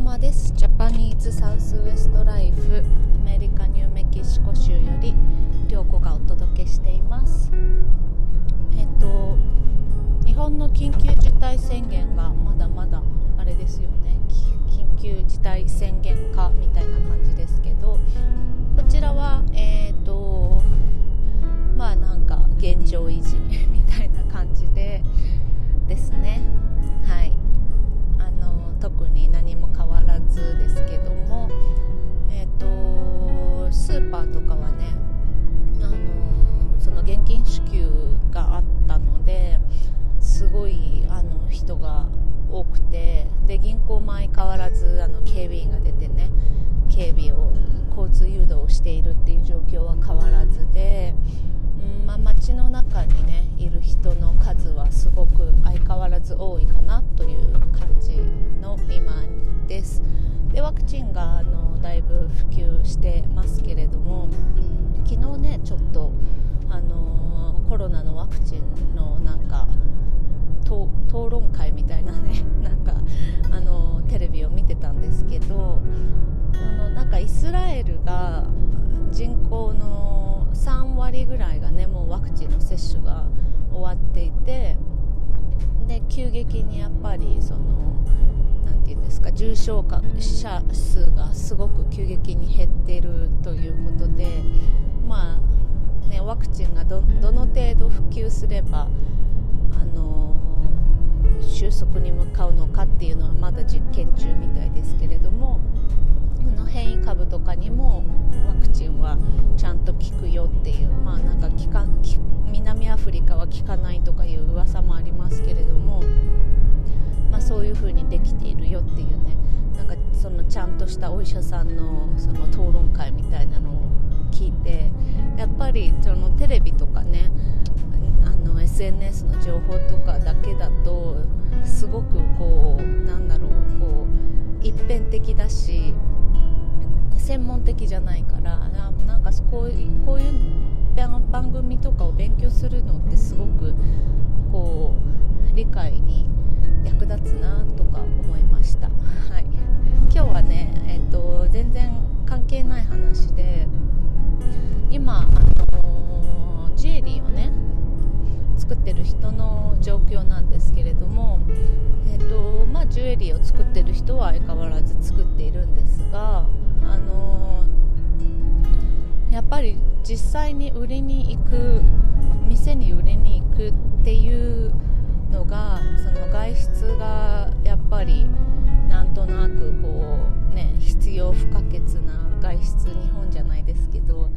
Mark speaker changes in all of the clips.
Speaker 1: 様です。ジャパニーズサウスウエストライフアメリカニューメキシコ州より涼子がお届けしています。えっと日本の緊急事態宣言がまだまだあれですよね。緊急事態宣言下みたいな感じですけどこちらはえっ、とまあなんか現状維持みたいな感じでですね。は変わらずで、うん。まあ、街の中にねいる人の数はすごく相変わらず多いかなという感じの今です。でワクチンがあのだいぶ普及してますけれども昨日ねちょっとあのコロナのワクチンのなんか討論会みたいなね なんかあのテレビを見てたんですけどあのなんかイスラエルが人口の3割ぐらいがねもうワクチンの接種が終わっていてで急激にやっぱりその何て言うんですか重症化者数がすごく急激に減っているということでまあねワクチンがどの程度普及すればあの収束に向かうのかっていうのはまだ実験中みたいですけれどもこの変異株とかにもはちゃんと効くよっていうまあなんか効か南アフリカは効かないとかいう噂もありますけれども、まあ、そういう風にできているよっていうねなんかそのちゃんとしたお医者さんのその討論会みたいなのを聞いてやっぱりそのテレビとかねあの SNS の情報とかだけだとすごくこうなんだろうこう一辺的だし専門的じゃないからなんかこうこういう番組とかを勉強するのってすごくこう理解に実際に売りに行く店に売りに行くっていうのがその外出がやっぱりなんとなくこうね必要不可欠な外出日本じゃないですけど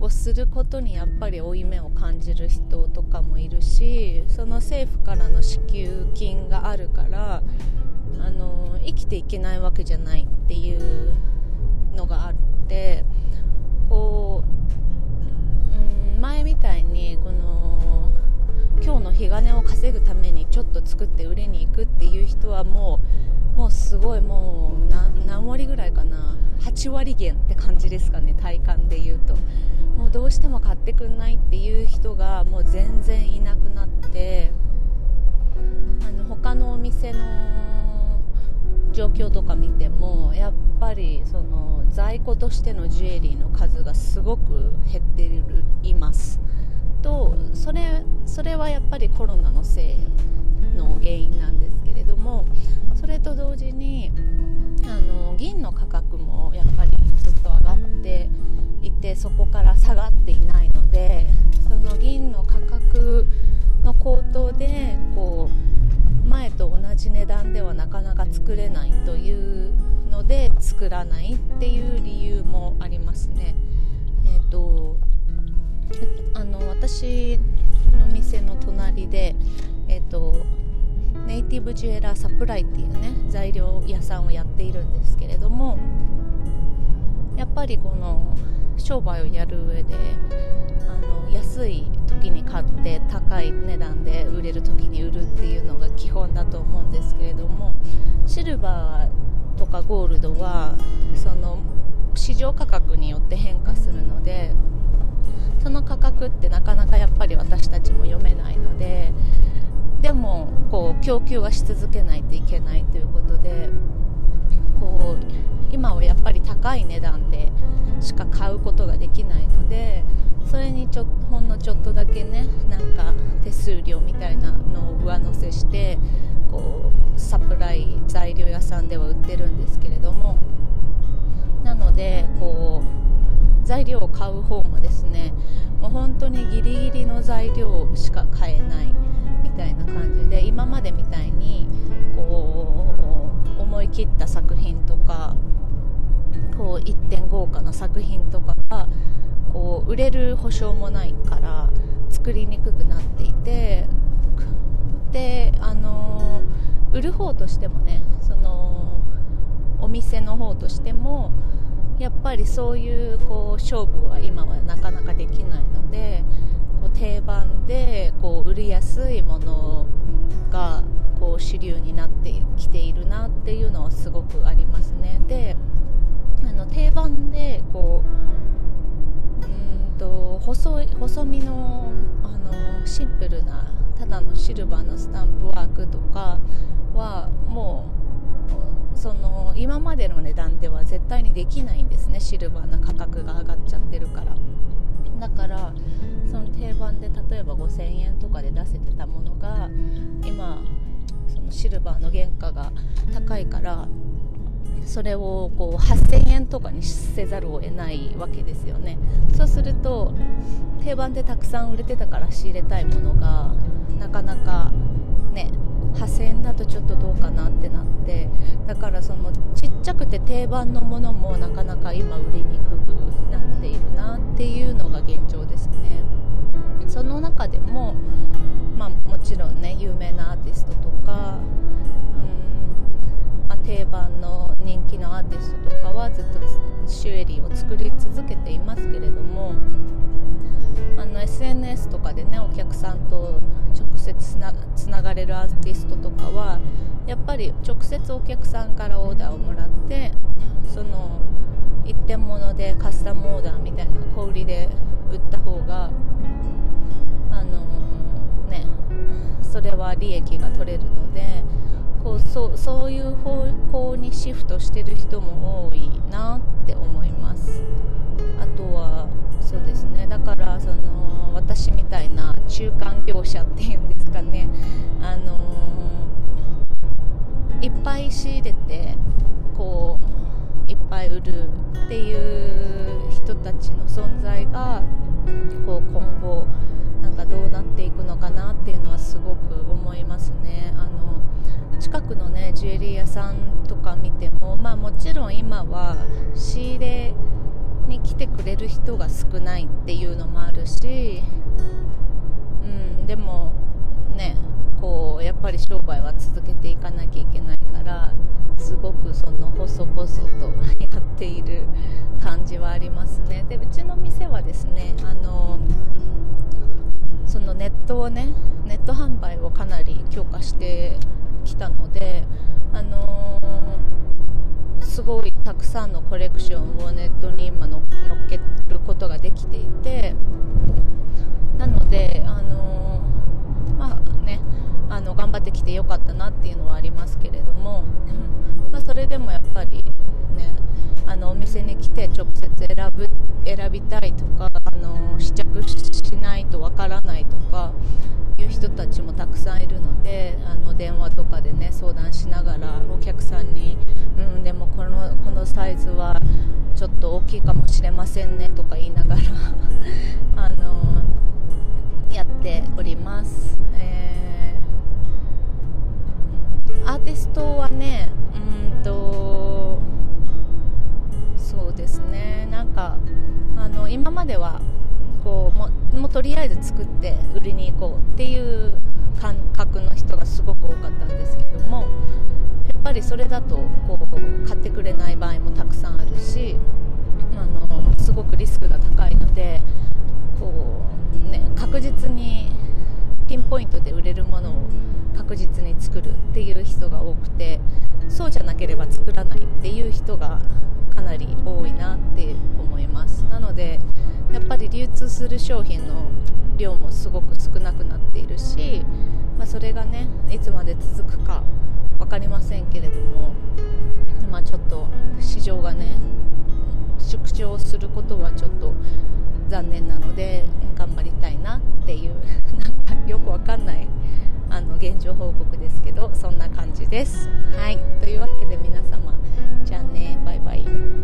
Speaker 1: をすることにやっぱり負い目を感じる人とかもいるしその政府からの支給金があるからあの生きていけないわけじゃないっていうのがあって前みたいにこの今日の日金を稼ぐためにちょっと作って売りに行くっていう人はもうもうすごいもう何割ぐらいかな。8割減って感じですかね体感で言うと。もうどうしても買ってくんないっていう人がもう全然いなくなってあの他のお店の状況とか見てもやっぱりその在庫としてのジュエリーの数がすごく減っています。とそれそれはやっぱりコロナのせいの原因なんですけれどもそれと同時にあの銀の価格もやっぱりずっと上がっていてそこから下がっていないのでないっていう理由もありますね。えーと、あの私の店の隣で、えーとネイティブジュエラーサプライっていうね材料屋さんをやっているんですけれどもやっぱりこの商売をやる上であの安い時に買って高い値段で売れる時に売るっていうのが基本だと思うんですけれどもシルバーとかゴールドはその市場価格によって変化するのでその価格ってなかなかやっぱり私たちも読めないのででもこう供給はし続けないといけないということでこう今はやっぱり高い値段でしか買うことができないのでれにちょほんのちょっとだけねなんか手数料みたいなのを上乗せしてこうサプライ材料屋さんでは売ってるんですけれども。なのでこう材料を買う方もですねもう本当にギリギリの材料しか買えないみたいな感じで今までみたいにこう思い切った作品とかこう一点豪華な作品とかがこう売れる保証もないから作りにくくなっていてであの売る方としてもねそのお店の方としてもやっぱりそういうこう勝負は今はなかなかできないのでこう定番でこう売りやすいものがこう主流になってきているなっていうのはすごくありますね。であの定番でこうと細い細身のあのシンプルなただのシルバーのスタンプワークとかはもうその今までの値段では絶対にできないんですね。シルバーな価格が上がっちゃってるから。だからその定番で例えば5000円とかで出せてたものが今そのシルバーの原価が高いからそれをこう8000円とかにせざるを得ないわけですよね。そうすると定番でたくさん売れてたから仕入れたいものがなかなかね8000円だとちょっとどうかなってなってだからそのちっちゃくて定番のものもなかなか今売りにくくなっているなっていうのが現状ですね。その中でもまあもちろんね有名なアーティストとか、定番の人気のアーティストとかはずっとシュエリーを作り続けていますけれどもあの SNS とかでねお客さんと直接つながれるアーティストとかはやっぱり直接お客さんからオーダーをもらってその一点物でカスタムオーダーみたいな小売りで売った方があのー、ねそれは利益が取れるので。こうそそういう方向にシフトしてる人も多いなって思います。あとはそうですね。だからその私みたいな中間業者っていうんですかね。あのいっぱい仕入れてこういっぱい売るっていう人たちの存在がこう今後ジュエリー屋さんとか見てもまあもちろん今は仕入れに来てくれる人が少ないっていうのもあるし、うん、でもねこうやっぱり商売は続けていかなきゃいけないからすごくその細々とやっている感じはありますね。でうちの店はですねあのそのネットをねネット販売をかなり強化してきたので、あのー、すごいたくさんのコレクションをネットに今のっけることができていてなので、あのー、まあね、あの頑張ってきてよかったなっていうのはありますけれども、まあ、それでもやっぱりねあのお店に来て直接選ぶ選びたいとか、あの試着しないとわからないとかいう人たちもたくさんいるのあの電話とかでね相談しながらお客さんに「うんでもこのこのサイズはちょっと大きいかもしれませんね」とか言いながら あのやっております、えー、アーティストはねうんとそうですねなんかあの今まではこうももうとりあえず作って売りに行こうっていう感覚の人がすごく多かったんですけどもやっぱりそれだとこう買ってくれない場合もたくさんあるしあのすごくリスクが高いのでこう、ね、確実にピンポイントで売れるものを確実に作るっていう人が多くてそうじゃなければ作らないっていう人がかなり多いなって思います。なのでやっぱり流通する商品の量もすごく少なくなっているし、まあ、それがねいつまで続くか分かりませんけれども、まあ、ちょっと市場がね縮小することはちょっと残念なので頑張りたいなっていうなんか よくわかんないあの現状報告ですけどそんな感じです。はいというわけで皆様じゃあねバイバイ。